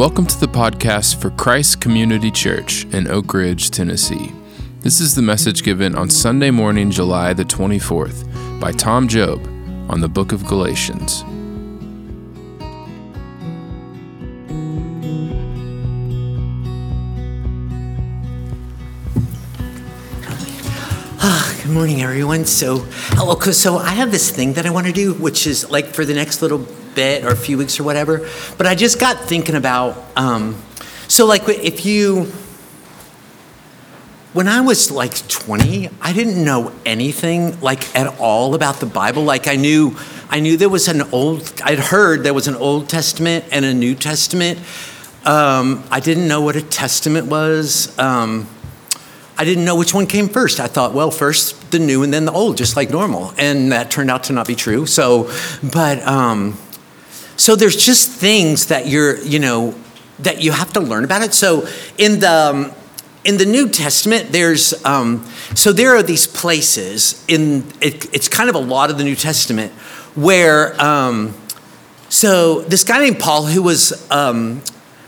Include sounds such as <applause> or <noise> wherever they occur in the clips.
Welcome to the podcast for Christ Community Church in Oak Ridge, Tennessee. This is the message given on Sunday morning, July the 24th, by Tom Job on the book of Galatians. Ah, good morning, everyone. So, oh, hello. So, I have this thing that I want to do, which is like for the next little bit or a few weeks or whatever. But I just got thinking about. Um, so, like, if you. When I was like 20, I didn't know anything like at all about the Bible. Like I knew, I knew there was an old. I'd heard there was an Old Testament and a New Testament. Um, I didn't know what a testament was. Um, I didn't know which one came first. I thought, well, first the new and then the old, just like normal. And that turned out to not be true. So, but, um, so there's just things that you're, you know, that you have to learn about it. So in the, um, in the New Testament, there's, um, so there are these places in, it, it's kind of a lot of the New Testament where, um, so this guy named Paul, who was um,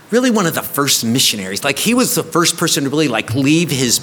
really one of the first missionaries, like he was the first person to really like leave his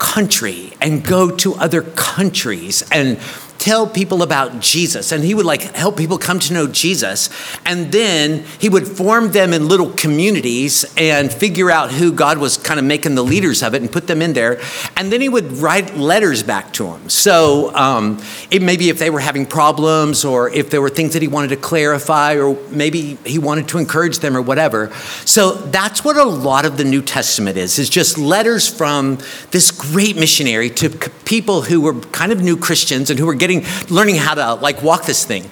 country and go to other countries and tell people about Jesus. And he would like help people come to know Jesus. And then he would form them in little communities and figure out who God was kind of making the leaders of it and put them in there. And then he would write letters back to them. So um, it maybe if they were having problems or if there were things that he wanted to clarify or maybe he wanted to encourage them or whatever. So that's what a lot of the New Testament is, is just letters from this great missionary to people who were kind of new Christians and who were getting getting learning how to like walk this thing.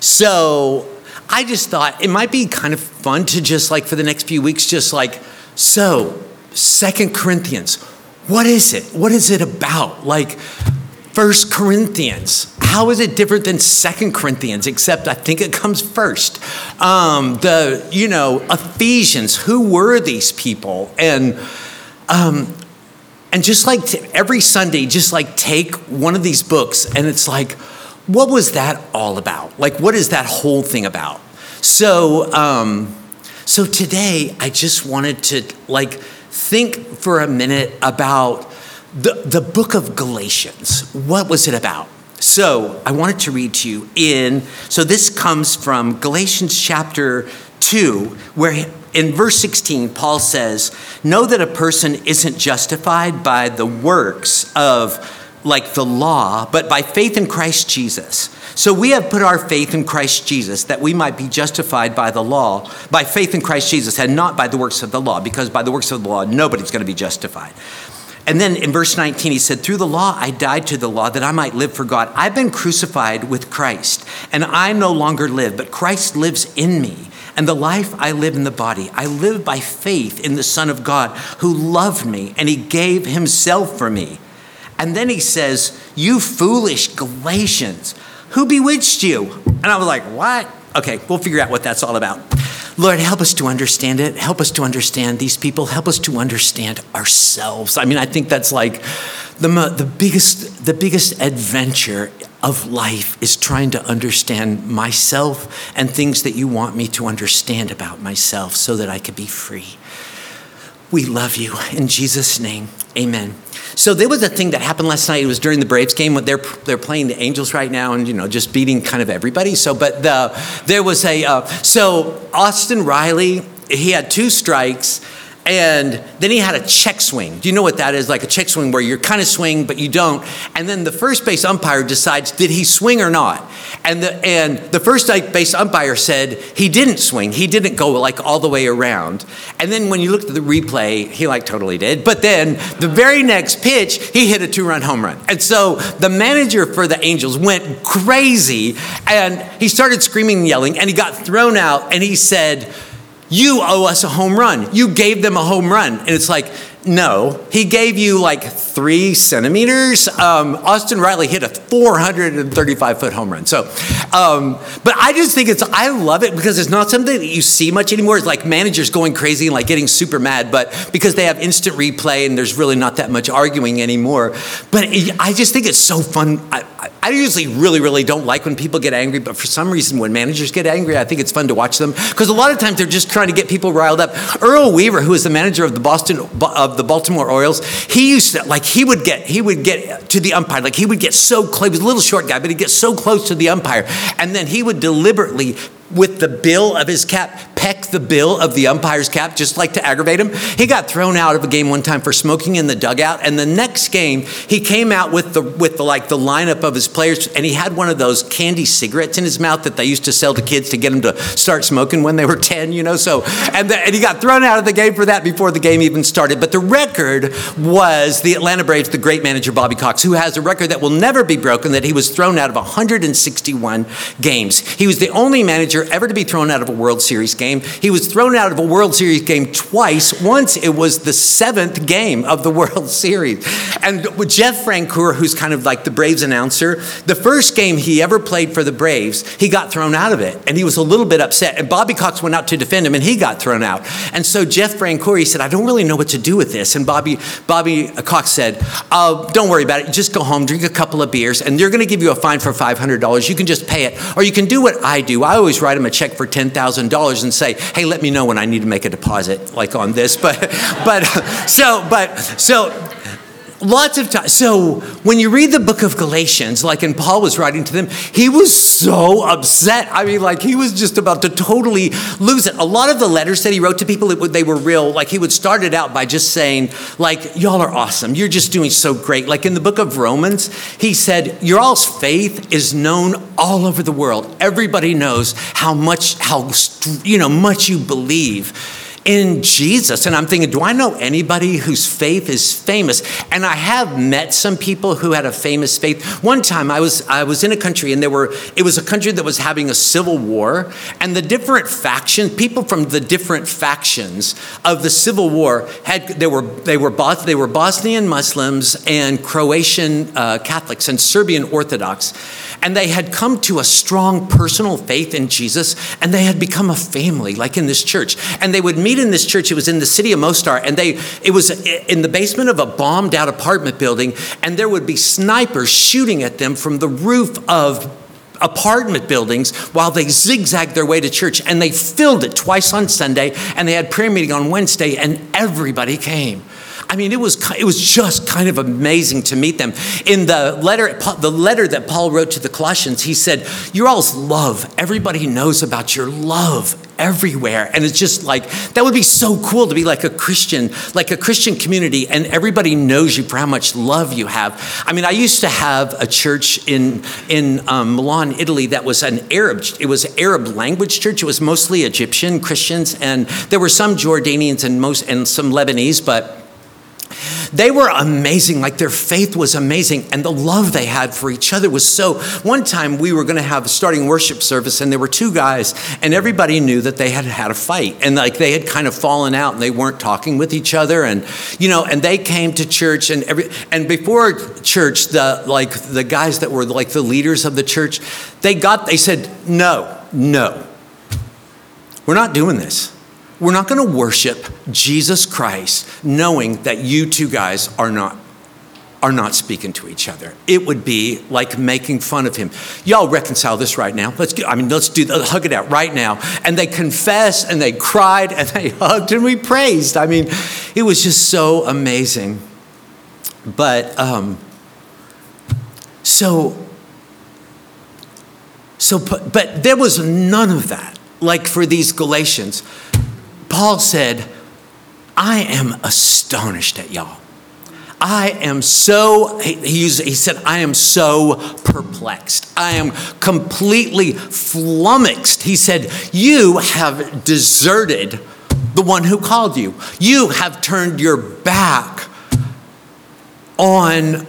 So I just thought it might be kind of fun to just like for the next few weeks, just like, so Second Corinthians, what is it? What is it about? Like First Corinthians, how is it different than Second Corinthians? Except I think it comes first. Um, the you know Ephesians, who were these people? And um, and just like to, every Sunday, just like take one of these books and it's like, what was that all about? Like, what is that whole thing about? So, um, so today I just wanted to like think for a minute about the, the book of Galatians. What was it about? So I wanted to read to you in, so this comes from Galatians chapter 2, where in verse 16, Paul says, Know that a person isn't justified by the works of like the law, but by faith in Christ Jesus. So we have put our faith in Christ Jesus that we might be justified by the law, by faith in Christ Jesus, and not by the works of the law, because by the works of the law, nobody's going to be justified. And then in verse 19, he said, Through the law I died to the law that I might live for God. I've been crucified with Christ, and I no longer live, but Christ lives in me. And the life I live in the body, I live by faith in the Son of God who loved me and he gave himself for me. And then he says, You foolish Galatians, who bewitched you? And I was like, What? Okay, we'll figure out what that's all about. Lord, help us to understand it. Help us to understand these people. Help us to understand ourselves. I mean, I think that's like the, the, biggest, the biggest adventure of life is trying to understand myself and things that you want me to understand about myself so that I could be free. We love you. In Jesus' name, amen. So there was a thing that happened last night. It was during the Braves game. When they're they're playing the Angels right now, and you know just beating kind of everybody. So, but the, there was a uh, so Austin Riley. He had two strikes and then he had a check swing. Do you know what that is? Like a check swing where you're kind of swing, but you don't. And then the first base umpire decides, did he swing or not? And the, and the first base umpire said he didn't swing. He didn't go like all the way around. And then when you looked at the replay, he like totally did. But then the very next pitch, he hit a two run home run. And so the manager for the Angels went crazy and he started screaming and yelling and he got thrown out and he said, you owe us a home run. You gave them a home run. And it's like, no, he gave you like three centimeters. Um, Austin Riley hit a 435 foot home run. So, um, but I just think it's, I love it because it's not something that you see much anymore. It's like managers going crazy and like getting super mad, but because they have instant replay and there's really not that much arguing anymore. But I just think it's so fun. I, I, I usually really, really don't like when people get angry, but for some reason, when managers get angry, I think it's fun to watch them because a lot of times they're just trying to get people riled up. Earl Weaver, who is the manager of the Boston of the Baltimore Orioles, he used to like he would get he would get to the umpire like he would get so close. He was a little short guy, but he'd get so close to the umpire, and then he would deliberately with the bill of his cap, peck the bill of the umpire's cap just like to aggravate him. He got thrown out of a game one time for smoking in the dugout, and the next game he came out with the with the like the lineup of his players, and he had one of those candy cigarettes in his mouth that they used to sell to kids to get them to start smoking when they were ten, you know. So and the, and he got thrown out of the game for that before the game even started. But the record was the Atlanta Braves, the great manager Bobby Cox, who has a record that will never be broken. That he was thrown out of 161 games. He was the only manager ever to be thrown out of a World Series game. He was thrown out of a World Series game twice. Once it was the seventh game of the <laughs> World Series. And with Jeff Francoeur, who's kind of like the Braves announcer, the first game he ever played for the Braves, he got thrown out of it. And he was a little bit upset. And Bobby Cox went out to defend him and he got thrown out. And so Jeff Francoeur, he said, I don't really know what to do with this. And Bobby, Bobby Cox said, uh, Don't worry about it. Just go home, drink a couple of beers, and they're going to give you a fine for $500. You can just pay it. Or you can do what I do. I always write write him a check for $10,000 and say, hey, let me know when I need to make a deposit, like on this. <laughs> But, but, so, but, so, lots of times. So when you read the book of Galatians, like and Paul was writing to them, he was so upset. I mean, like he was just about to totally lose it. A lot of the letters that he wrote to people, they were real. Like he would start it out by just saying, like, y'all are awesome. You're just doing so great. Like in the book of Romans, he said, your all's faith is known all over the world. Everybody knows how much, how, you know, much you believe in Jesus. And I'm thinking, do I know anybody whose faith is famous? And I have met some people who had a famous faith. One time I was I was in a country and there were it was a country that was having a civil war and the different factions, people from the different factions of the civil war had they were they were they were Bosnian Muslims and Croatian uh, Catholics and Serbian Orthodox and they had come to a strong personal faith in Jesus and they had become a family like in this church and they would meet in this church it was in the city of Mostar and they it was in the basement of a bombed out apartment building and there would be snipers shooting at them from the roof of apartment buildings while they zigzagged their way to church and they filled it twice on Sunday and they had prayer meeting on Wednesday and everybody came I mean, it was, it was just kind of amazing to meet them. In the letter, the letter that Paul wrote to the Colossians, he said, Your all's love, everybody knows about your love everywhere. And it's just like, that would be so cool to be like a Christian, like a Christian community, and everybody knows you for how much love you have. I mean, I used to have a church in, in um, Milan, Italy, that was an Arab, it was Arab language church. It was mostly Egyptian Christians, and there were some Jordanians and most, and some Lebanese, but they were amazing, like their faith was amazing, and the love they had for each other was so. One time we were going to have a starting worship service, and there were two guys, and everybody knew that they had had a fight, and like they had kind of fallen out, and they weren't talking with each other, and you know, and they came to church, and every and before church, the like the guys that were like the leaders of the church, they got they said no, no, we're not doing this. We're not going to worship Jesus Christ knowing that you two guys are not are not speaking to each other. It would be like making fun of him. Y'all reconcile this right now. Let's I mean, let's do the, hug it out right now. And they confessed and they cried and they <laughs> hugged and we praised. I mean, it was just so amazing. But um, so so but there was none of that. Like for these Galatians, Paul said, I am astonished at y'all. I am so, he, he said, I am so perplexed. I am completely flummoxed. He said, You have deserted the one who called you. You have turned your back on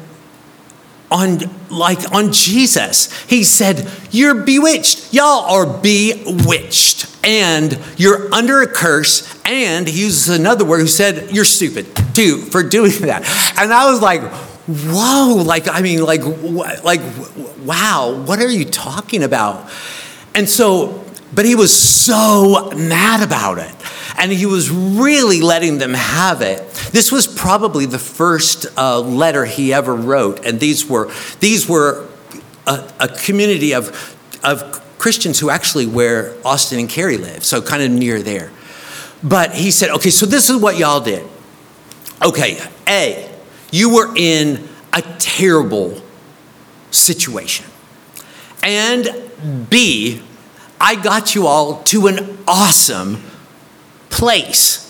on like on Jesus. He said, "You're bewitched. Y'all are bewitched, and you're under a curse." And he uses another word who said, "You're stupid too for doing that." And I was like, "Whoa!" Like I mean, like like wow, what are you talking about? And so, but he was so mad about it and he was really letting them have it. This was probably the first uh, letter he ever wrote, and these were these were a, a community of, of Christians who actually where Austin and Carrie live, so kind of near there. But he said, okay, so this is what y'all did. Okay, A, you were in a terrible situation. And B, I got you all to an awesome place.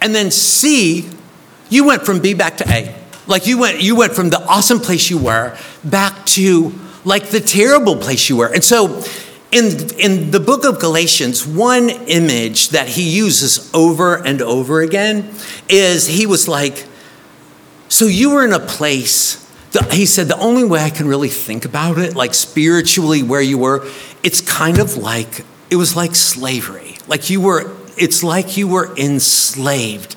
And then C, you went from B back to A. Like you went, you went from the awesome place you were back to like the terrible place you were. And so in, in the book of Galatians, one image that he uses over and over again is he was like, So you were in a place, that, he said, the only way I can really think about it, like spiritually where you were, it's kind of like, it was like slavery. Like you were, it's like you were enslaved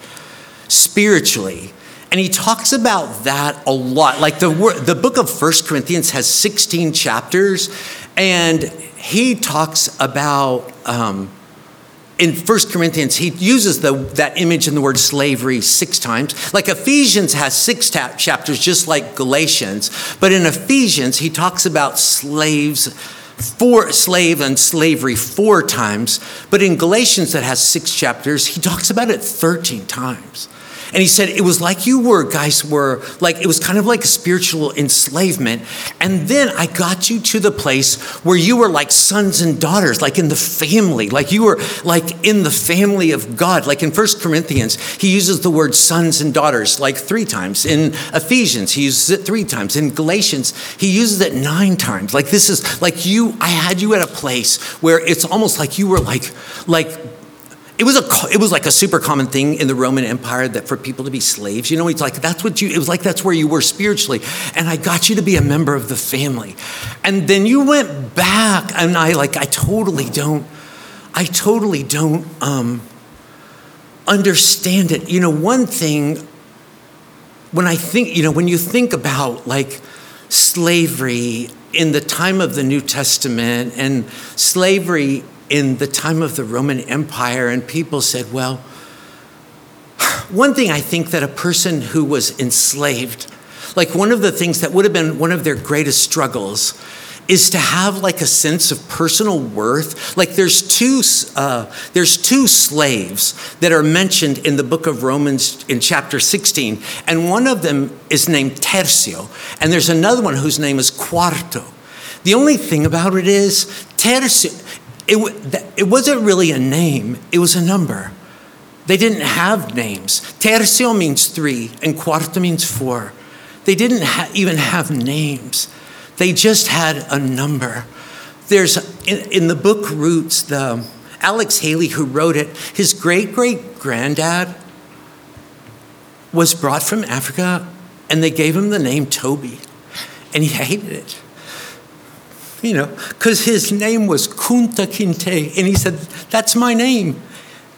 spiritually. And he talks about that a lot. Like the, the book of First Corinthians has 16 chapters, and he talks about um, in First Corinthians, he uses the, that image in the word slavery six times. Like Ephesians has six ta- chapters, just like Galatians. But in Ephesians, he talks about slaves, four, slave and slavery four times. But in Galatians, that has six chapters, he talks about it 13 times. And he said it was like you were, guys were like, it was kind of like a spiritual enslavement. And then I got you to the place where you were like sons and daughters, like in the family, like you were like in the family of God. Like in First Corinthians, he uses the word sons and daughters like three times. In Ephesians, he uses it three times. In Galatians, he uses it nine times. Like this is like you, I had you at a place where it's almost like you were like, like, it was a it was like a super common thing in the Roman Empire that for people to be slaves. You know, it's like that's what you it was like that's where you were spiritually. And I got you to be a member of the family. And then you went back and I like I totally don't I totally don't um understand it. You know, one thing when I think, you know, when you think about like slavery in the time of the New Testament and slavery in the time of the Roman Empire, and people said, well, one thing I think that a person who was enslaved, like one of the things that would have been one of their greatest struggles, is to have like a sense of personal worth. Like there's two, uh, there's two slaves that are mentioned in the book of Romans in chapter 16, and one of them is named Tercio, and there's another one whose name is Quarto. The only thing about it is Tercio, it, it wasn't really a name, it was a number. They didn't have names. Tercio means three, and cuarto means four. They didn't ha- even have names, they just had a number. There's in, in the book Roots, the um, Alex Haley, who wrote it, his great great granddad was brought from Africa, and they gave him the name Toby, and he hated it you know, because his name was Kunta Kinte. And he said, That's my name.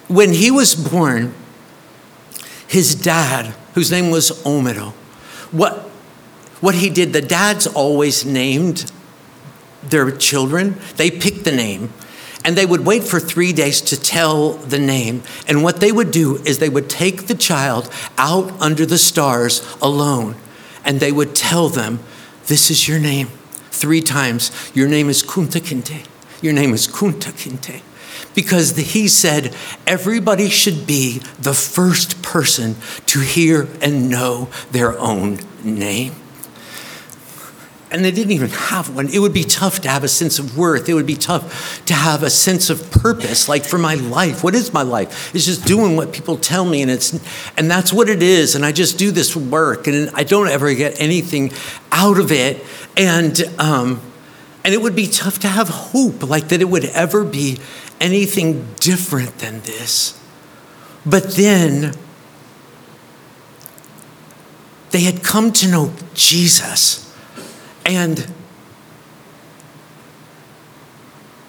When he was born, his dad, whose name was Omoro, what, what he did, the dads always named their children, they picked the name. And they would wait for three days to tell the name. And what they would do is they would take the child out under the stars alone and they would tell them, This is your name three times, Your name is Kunta Kinte. Your name is Kunta Kinte. Because he said everybody should be the first person to hear and know their own name. And they didn't even have one. It would be tough to have a sense of worth. It would be tough to have a sense of purpose. Like for my life, what is my life? It's just doing what people tell me, and it's and that's what it is. And I just do this work, and I don't ever get anything out of it. And um, and it would be tough to have hope, like that it would ever be anything different than this. But then they had come to know Jesus and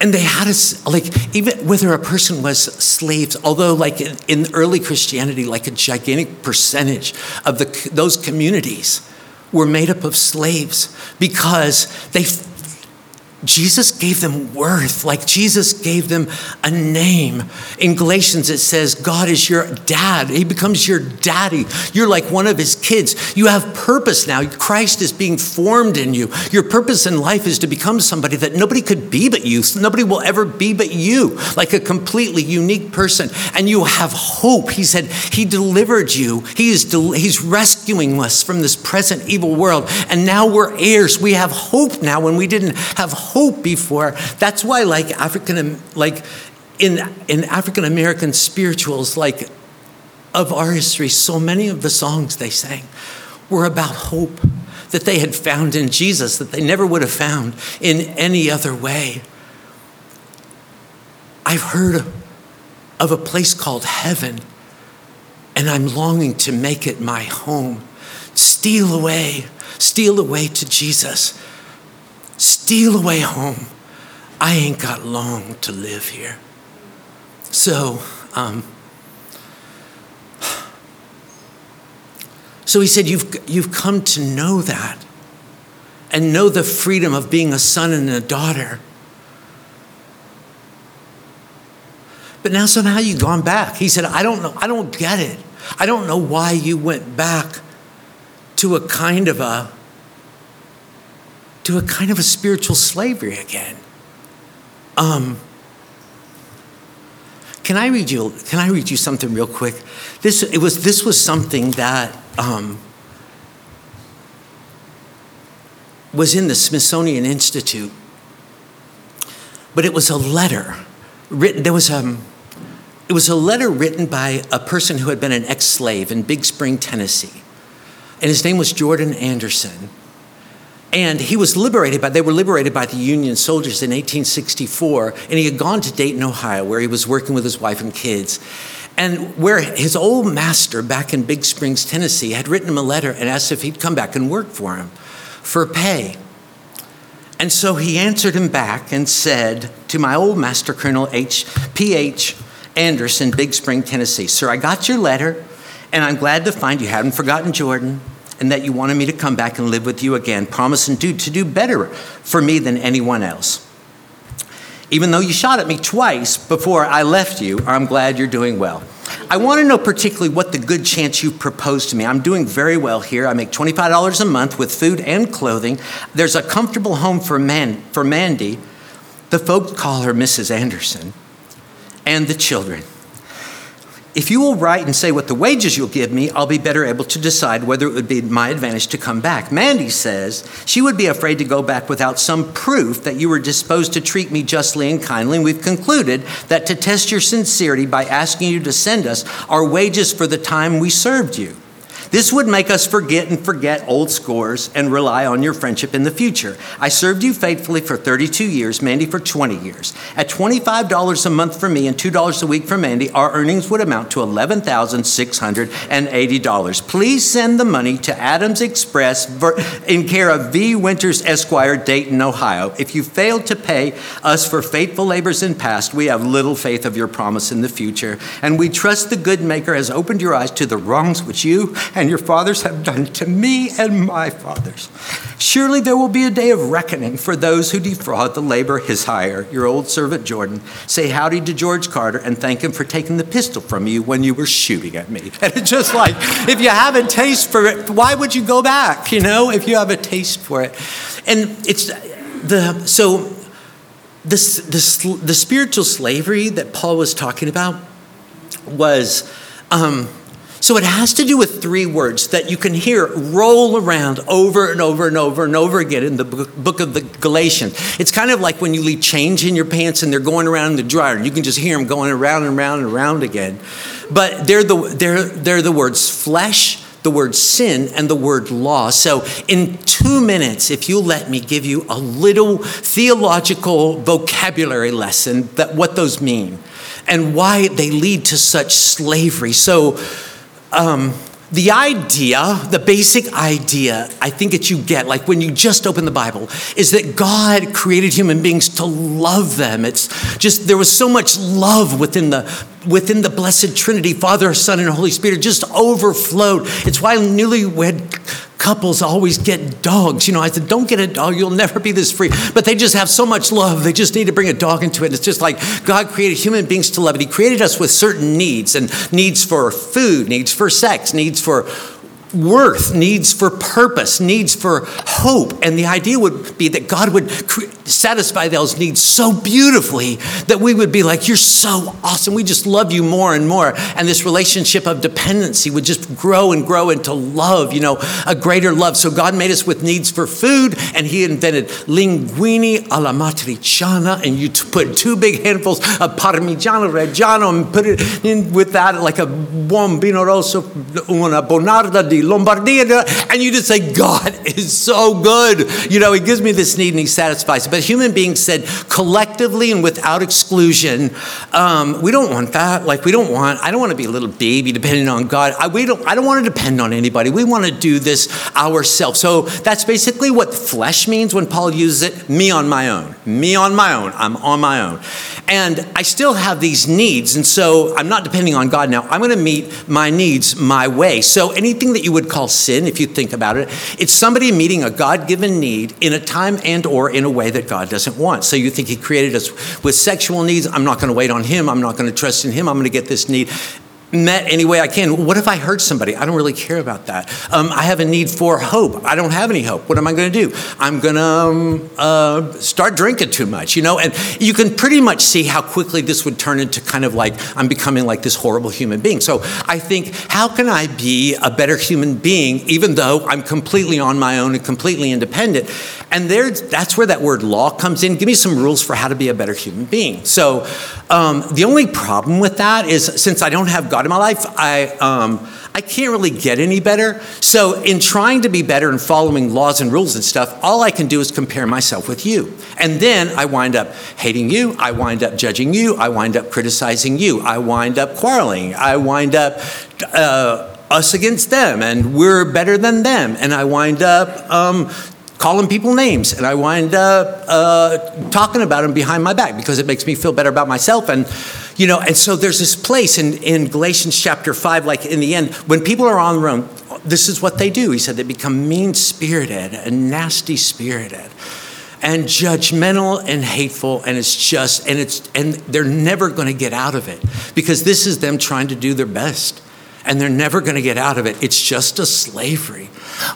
and they had a like even whether a person was slaves although like in, in, early christianity like a gigantic percentage of the, those communities were made up of slaves because they Jesus gave them worth, like Jesus gave them a name. In Galatians, it says, God is your dad. He becomes your daddy. You're like one of his kids. You have purpose now. Christ is being formed in you. Your purpose in life is to become somebody that nobody could be but you. Nobody will ever be but you, like a completely unique person. And you have hope. He said, He delivered you. He is del- He's rescuing us from this present evil world. And now we're heirs. We have hope now when we didn't have hope hope before. That's why, like African, like in in African American spirituals, like of our history, so many of the songs they sang were about hope that they had found in Jesus that they never would have found in any other way. I've heard of a place called heaven, and I'm longing to make it my home. Steal away, steal away to Jesus steal away home. I ain't got long to live here. So, um, so he said, you've, you've come to know that and know the freedom of being a son and a daughter. But now somehow you've gone back. He said, I don't know, I don't get it. I don't know why you went back to a kind of a to a kind of a spiritual slavery again. Um, can I read you? Can I read you something real quick? This it was. This was something that um, was in the Smithsonian Institute, but it was a letter written. There was a. Um, it was a letter written by a person who had been an ex-slave in Big Spring, Tennessee, and his name was Jordan Anderson. And he was liberated by, they were liberated by the Union soldiers in 1864. And he had gone to Dayton, Ohio, where he was working with his wife and kids. And where his old master back in Big Springs, Tennessee, had written him a letter and asked if he'd come back and work for him for pay. And so he answered him back and said to my old master, Colonel H. P. H. Anderson, Big Spring, Tennessee, Sir, I got your letter, and I'm glad to find you haven't forgotten Jordan and that you wanted me to come back and live with you again, promising to, to do better for me than anyone else. Even though you shot at me twice before I left you, I'm glad you're doing well. I want to know particularly what the good chance you proposed to me. I'm doing very well here. I make $25 a month with food and clothing. There's a comfortable home for, Man, for Mandy. The folks call her Mrs. Anderson. And the children. If you will write and say what the wages you'll give me, I'll be better able to decide whether it would be my advantage to come back. Mandy says she would be afraid to go back without some proof that you were disposed to treat me justly and kindly. And we've concluded that to test your sincerity by asking you to send us our wages for the time we served you. This would make us forget and forget old scores and rely on your friendship in the future. I served you faithfully for 32 years, Mandy for 20 years. At $25 a month for me and $2 a week for Mandy, our earnings would amount to $11,680. Please send the money to Adams Express in care of V. Winters Esquire, Dayton, Ohio. If you failed to pay us for faithful labors in past, we have little faith of your promise in the future, and we trust the good maker has opened your eyes to the wrongs which you and and your fathers have done to me and my fathers. Surely there will be a day of reckoning for those who defraud the labor his hire. Your old servant Jordan. Say howdy to George Carter and thank him for taking the pistol from you when you were shooting at me. <laughs> And it's just like, if you have a taste for it, why would you go back? You know, if you have a taste for it. And it's the, so this, this, the spiritual slavery that Paul was talking about was, um, so it has to do with three words that you can hear roll around over and over and over and over again in the book of the Galatians. It's kind of like when you leave change in your pants and they're going around in the dryer. You can just hear them going around and around and around again. But they're the, they're, they're the words flesh, the word sin and the word law. So, in two minutes, if you let me give you a little theological vocabulary lesson that what those mean and why they lead to such slavery. So, um, the idea, the basic idea, I think that you get, like when you just open the Bible, is that God created human beings to love them. It's just, there was so much love within the within the blessed Trinity, Father, Son, and Holy Spirit, just overflowed. It's why newlywed couples always get dogs. You know, I said, don't get a dog, you'll never be this free. But they just have so much love, they just need to bring a dog into it. It's just like God created human beings to love it. He created us with certain needs and needs for food, needs for sex, needs for worth, needs for purpose, needs for hope. And the idea would be that God would satisfy those needs so beautifully that we would be like, You're so awesome. We just love you more and more. And this relationship of dependency would just grow and grow into love, you know, a greater love. So God made us with needs for food, and He invented linguini alla matriciana, and you put two big handfuls of parmigiano reggiano and put it in with that, like a buon vino rosso, una bonarda di Lombardia, and you just say, God is so good. You know, He gives me this need and He satisfies. But human beings said collectively and without exclusion, um, we don't want that. Like, we don't want, I don't want to be a little baby depending on God. I, we don't, I don't want to depend on anybody. We want to do this ourselves. So that's basically what flesh means when Paul uses it me on my own. Me on my own. I'm on my own. And I still have these needs. And so I'm not depending on God now. I'm going to meet my needs my way. So anything that you would call sin, if you think about it, it's somebody meeting a God given need in a time and or in a way that God doesn't want. So you think He created us with sexual needs. I'm not going to wait on Him. I'm not going to trust in Him. I'm going to get this need met any way I can. What if I hurt somebody? I don't really care about that. Um, I have a need for hope. I don't have any hope. What am I going to do? I'm going to um, uh, start drinking too much, you know? And you can pretty much see how quickly this would turn into kind of like I'm becoming like this horrible human being. So I think, how can I be a better human being even though I'm completely on my own and completely independent? And there, that's where that word law comes in. Give me some rules for how to be a better human being. So um, the only problem with that is since I don't have God God in my life, I, um, I can't really get any better. So, in trying to be better and following laws and rules and stuff, all I can do is compare myself with you. And then I wind up hating you, I wind up judging you, I wind up criticizing you, I wind up quarreling, I wind up uh, us against them, and we're better than them, and I wind up um, calling people names and I wind up uh, talking about them behind my back because it makes me feel better about myself. And, you know, and so there's this place in, in Galatians chapter 5, like in the end, when people are on their own, this is what they do. He said they become mean spirited and nasty spirited and judgmental and hateful and it's just and it's and they're never going to get out of it because this is them trying to do their best and they're never going to get out of it. It's just a slavery.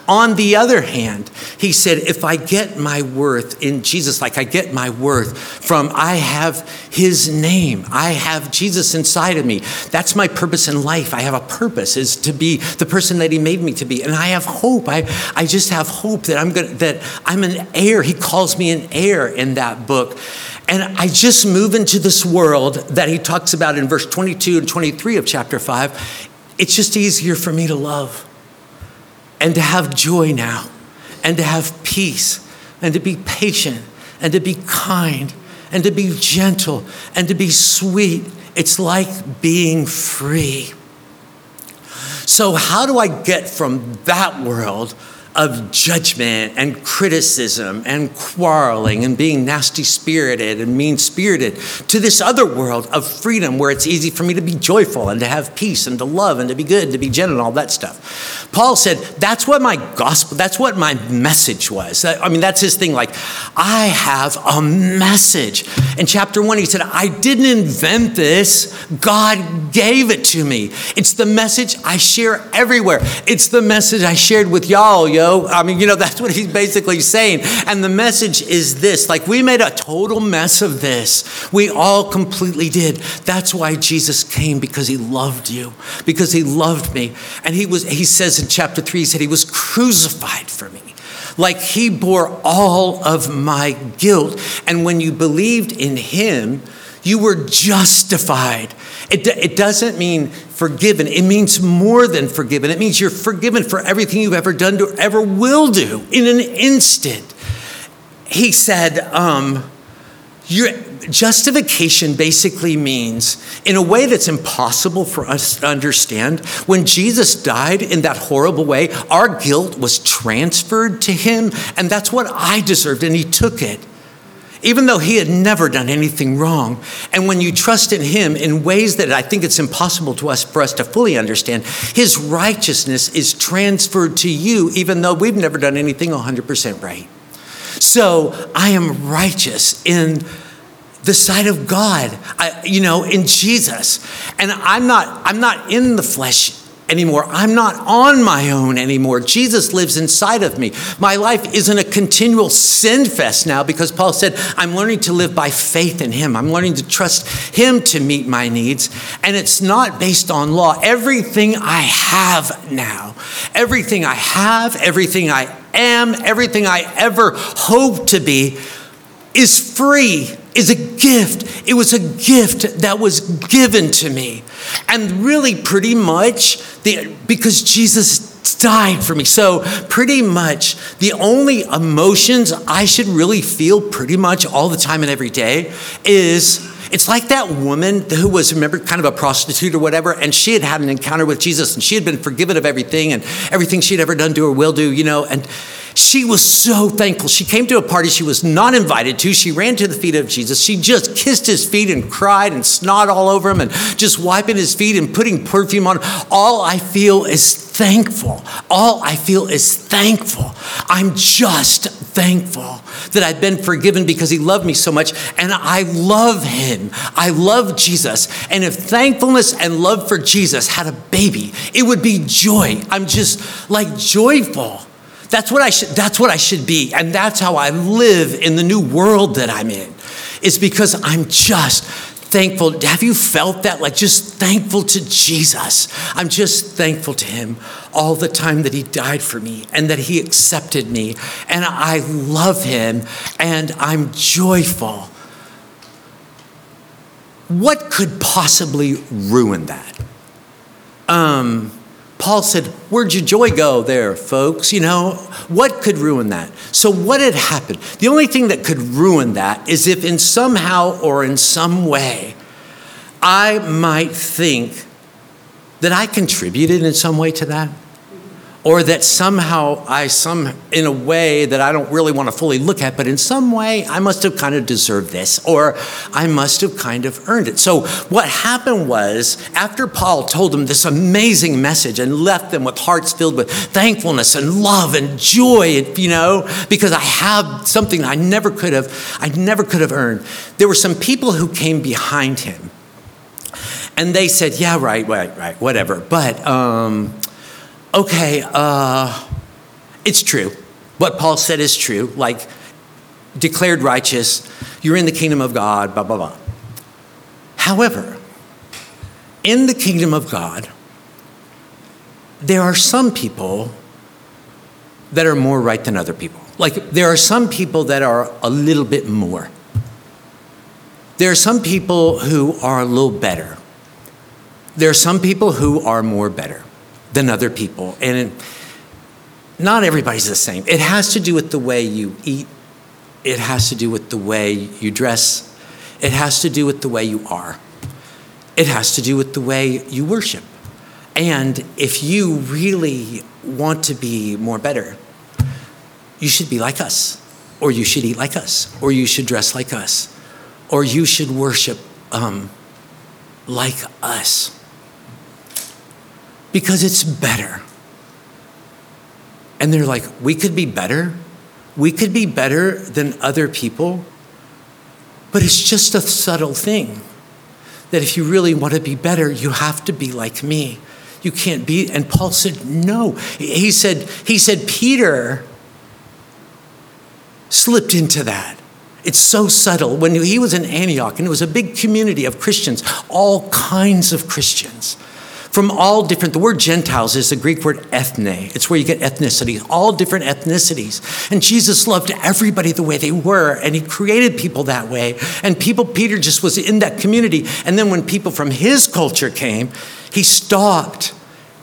On the other hand, he said, if I get my worth in Jesus, like I get my worth from I have his name, I have Jesus inside of me. That's my purpose in life. I have a purpose is to be the person that he made me to be. And I have hope. I, I just have hope that I'm gonna that I'm an heir. He calls me an heir in that book. And I just move into this world that he talks about in verse 22 and 23 of chapter 5 it's just easier for me to love and to have joy now and to have peace and to be patient and to be kind and to be gentle and to be sweet. It's like being free. So, how do I get from that world of judgment and criticism and quarreling and being nasty spirited and mean spirited to this other world of freedom where it's easy for me to be joyful and to have peace and to love and to be good, to be gentle and all that stuff. Paul said, That's what my gospel, that's what my message was. I mean, that's his thing. Like, I have a message. In chapter one, he said, I didn't invent this, God gave it to me. It's the message I share everywhere. It's the message I shared with y'all, yo I mean, you know, <laughs> that's what he's basically saying. And the message is this like, we made a total mess of this. We all completely did. That's why Jesus came, because he loved you, because he loved me. And he was, he says in chapter three, he said, he was crucified for me like he bore all of my guilt. And when you believed in him, you were justified. It, it doesn't mean forgiven, it means more than forgiven. It means you're forgiven for everything you've ever done or ever will do in an instant. He said, um, your justification basically means, in a way that's impossible for us to understand, when Jesus died in that horrible way, our guilt was transferred to him, and that's what I deserved, and he took it. Even though he had never done anything wrong. And when you trust in him in ways that I think it's impossible to us for us to fully understand, his righteousness is transferred to you, even though we've never done anything 100% right. So I am righteous in the sight of God, I, you know, in Jesus. And I'm not, I'm not in the flesh anymore. I'm not on my own anymore. Jesus lives inside of me. My life isn't a continual sin fest now because Paul said, I'm learning to live by faith in Him. I'm learning to trust Him to meet my needs. And it's not based on law. Everything I have now, everything I have, everything I am, everything I ever hope to be is free, is a gift. It was a gift that was given to me. And really, pretty much, the, because Jesus died for me. So, pretty much, the only emotions I should really feel pretty much all the time and every day is it's like that woman who was, remember, kind of a prostitute or whatever, and she had had an encounter with Jesus and she had been forgiven of everything and everything she'd ever done to or will do, you know, and she was so thankful. She came to a party she was not invited to. She ran to the feet of Jesus. She just kissed his feet and cried and snot all over him and just wiping his feet and putting perfume on. All I feel is thankful. All I feel is thankful. I'm just thankful that I've been forgiven because he loved me so much. And I love him. I love Jesus. And if thankfulness and love for Jesus had a baby, it would be joy. I'm just like joyful. That's what I should that's what I should be. And that's how I live in the new world that I'm in. It's because I'm just thankful. Have you felt that? Like just thankful to Jesus. I'm just thankful to him all the time that he died for me and that he accepted me. And I love him and I'm joyful. What could possibly ruin that? Um, Paul said, Where'd your joy go there, folks? You know, what could ruin that? So, what had happened? The only thing that could ruin that is if, in somehow or in some way, I might think that I contributed in some way to that or that somehow I some in a way that I don't really want to fully look at, but in some way I must have kind of deserved this, or I must have kind of earned it. So what happened was after Paul told them this amazing message and left them with hearts filled with thankfulness and love and joy, you know, because I have something I never could have, I never could have earned. There were some people who came behind him. And they said, yeah, right, right, right, whatever. But um, okay, uh, it's true. What Paul said is true, like declared righteous, you're in the kingdom of God, blah, blah, blah. However, in the kingdom of God, there are some people that are more right than other people. Like, there are some people that are a little bit more. There are some people who are a little better. There are some people who are more better than other people. And not everybody's the same. It has to do with the way you eat, it has to do with the way you dress, it has to do with the way you are, it has to do with the way you worship. And if you really want to be more better, you should be like us, or you should eat like us, or you should dress like us, or you should worship um, like us because it's better. And they're like, we could be better. We could be better than other people. But it's just a subtle thing that if you really want to be better, you have to be like me. You can't be. And Paul said, no. He said, he said, Peter slipped into that. It's so subtle. When he was in Antioch, and it was a big community of Christians, all kinds of Christians from all different, the word Gentiles is the Greek word ethne. It's where you get ethnicity, all different ethnicities. And Jesus loved everybody the way they were, and he created people that way. And people, Peter just was in that community. And then when people from his culture came, he stopped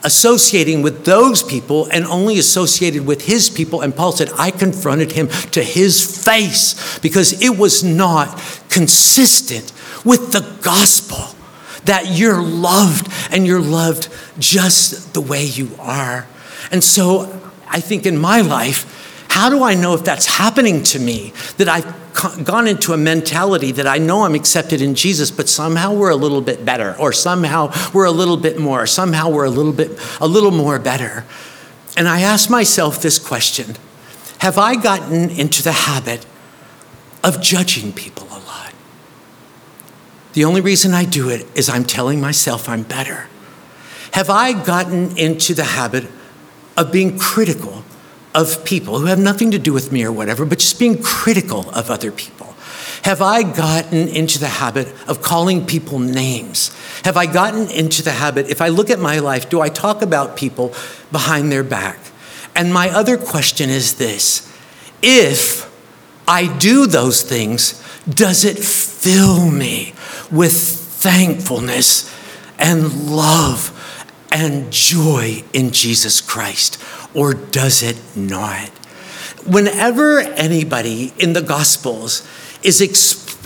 associating with those people and only associated with his people. And Paul said, I confronted him to his face because it was not consistent with the gospel that you're loved and you're loved just the way you are. And so I think in my life, how do I know if that's happening to me? That I've gone into a mentality that I know I'm accepted in Jesus, but somehow we're a little bit better, or somehow we're a little bit more, or somehow we're a little bit, a little more better. And I ask myself this question Have I gotten into the habit of judging people a? The only reason I do it is I'm telling myself I'm better. Have I gotten into the habit of being critical of people who have nothing to do with me or whatever, but just being critical of other people? Have I gotten into the habit of calling people names? Have I gotten into the habit, if I look at my life, do I talk about people behind their back? And my other question is this if I do those things, does it fill me with thankfulness and love and joy in Jesus Christ? Or does it not? Whenever anybody in the Gospels is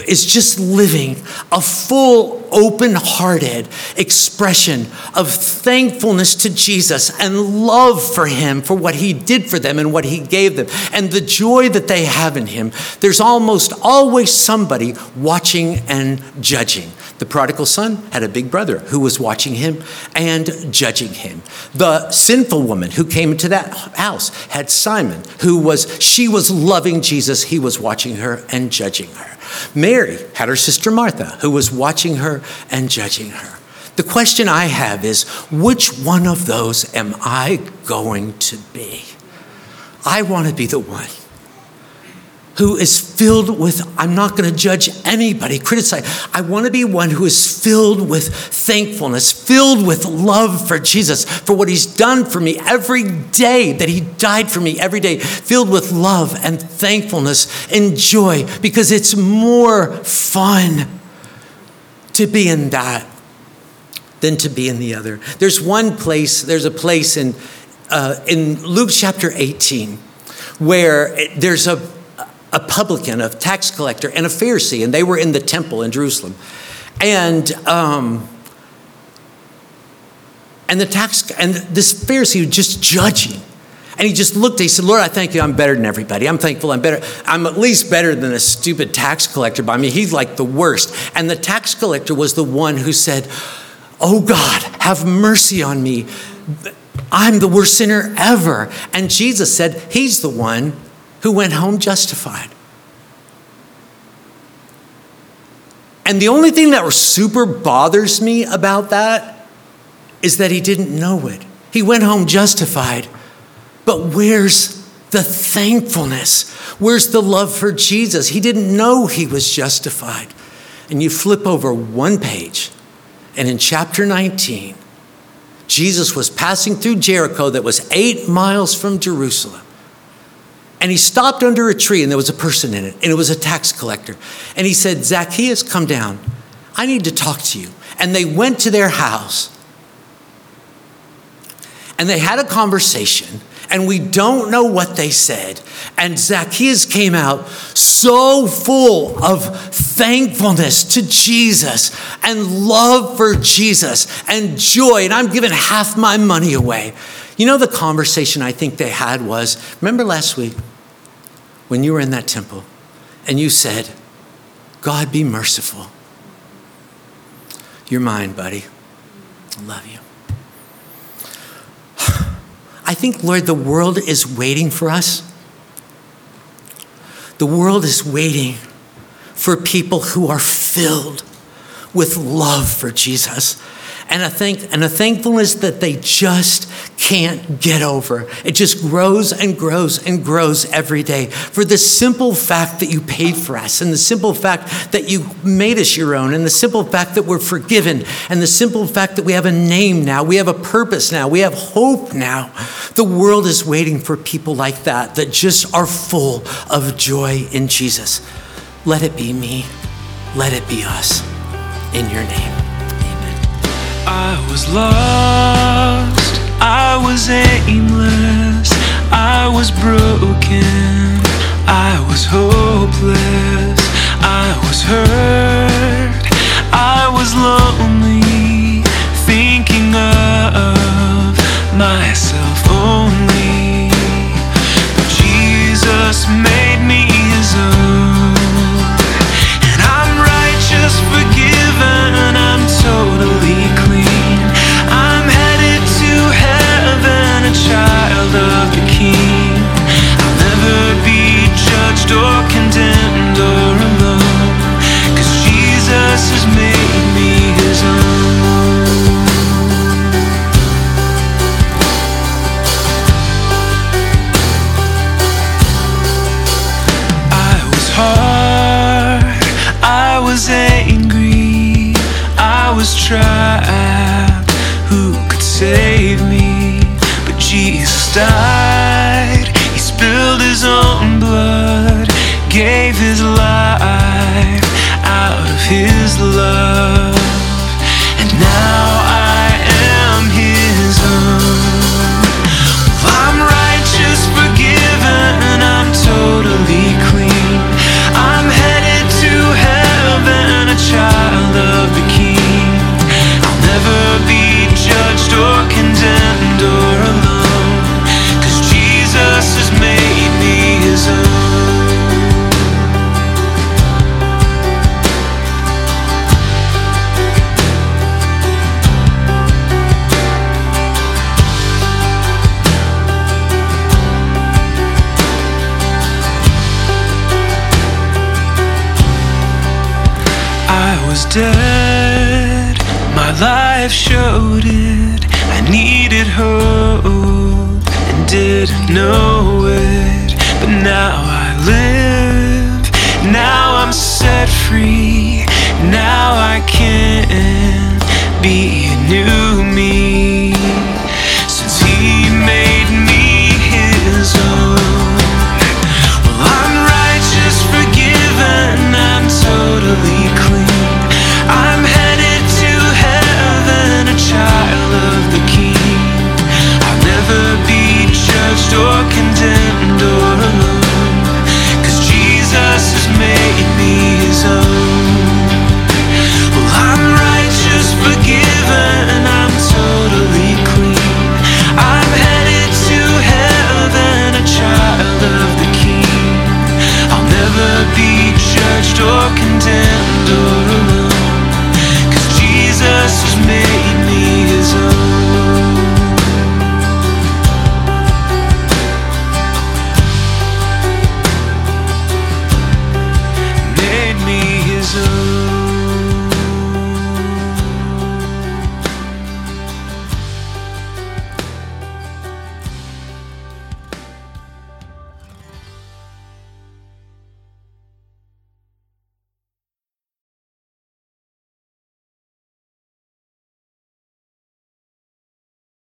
is just living a full, open hearted expression of thankfulness to Jesus and love for Him for what He did for them and what He gave them and the joy that they have in Him. There's almost always somebody watching and judging. The prodigal son had a big brother who was watching him and judging him. The sinful woman who came into that house had Simon, who was, she was loving Jesus. He was watching her and judging her. Mary had her sister Martha, who was watching her and judging her. The question I have is which one of those am I going to be? I want to be the one who is filled with, I'm not going to judge anybody, criticize. I want to be one who is filled with thankfulness, filled with love for Jesus, for what he's done for me every day, that he died for me every day, filled with love and thankfulness and joy, because it's more fun to be in that than to be in the other. There's one place, there's a place in, uh, in Luke chapter 18 where there's a a publican, a tax collector, and a Pharisee, and they were in the temple in Jerusalem. And um, and the tax and this Pharisee was just judging. And he just looked, he said, Lord, I thank you, I'm better than everybody. I'm thankful I'm better. I'm at least better than a stupid tax collector by me. He's like the worst. And the tax collector was the one who said, Oh God, have mercy on me. I'm the worst sinner ever. And Jesus said, He's the one who went home justified. And the only thing that super bothers me about that is that he didn't know it. He went home justified. But where's the thankfulness? Where's the love for Jesus? He didn't know he was justified. And you flip over one page, and in chapter 19, Jesus was passing through Jericho that was eight miles from Jerusalem. And he stopped under a tree, and there was a person in it, and it was a tax collector. And he said, Zacchaeus, come down. I need to talk to you. And they went to their house, and they had a conversation, and we don't know what they said. And Zacchaeus came out so full of thankfulness to Jesus and love for Jesus and joy. And I'm giving half my money away. You know, the conversation I think they had was remember last week when you were in that temple and you said, God, be merciful. You're mine, buddy. I love you. <sighs> I think, Lord, the world is waiting for us. The world is waiting for people who are filled with love for Jesus and a, thank, and a thankfulness that they just can't get over. It just grows and grows and grows every day for the simple fact that you paid for us, and the simple fact that you made us your own, and the simple fact that we're forgiven, and the simple fact that we have a name now, we have a purpose now, we have hope now. The world is waiting for people like that, that just are full of joy in Jesus. Let it be me. Let it be us. In your name. I was lost, I was aimless, I was broken, I was hopeless, I was hurt, I was lonely, thinking of myself only. But Jesus made out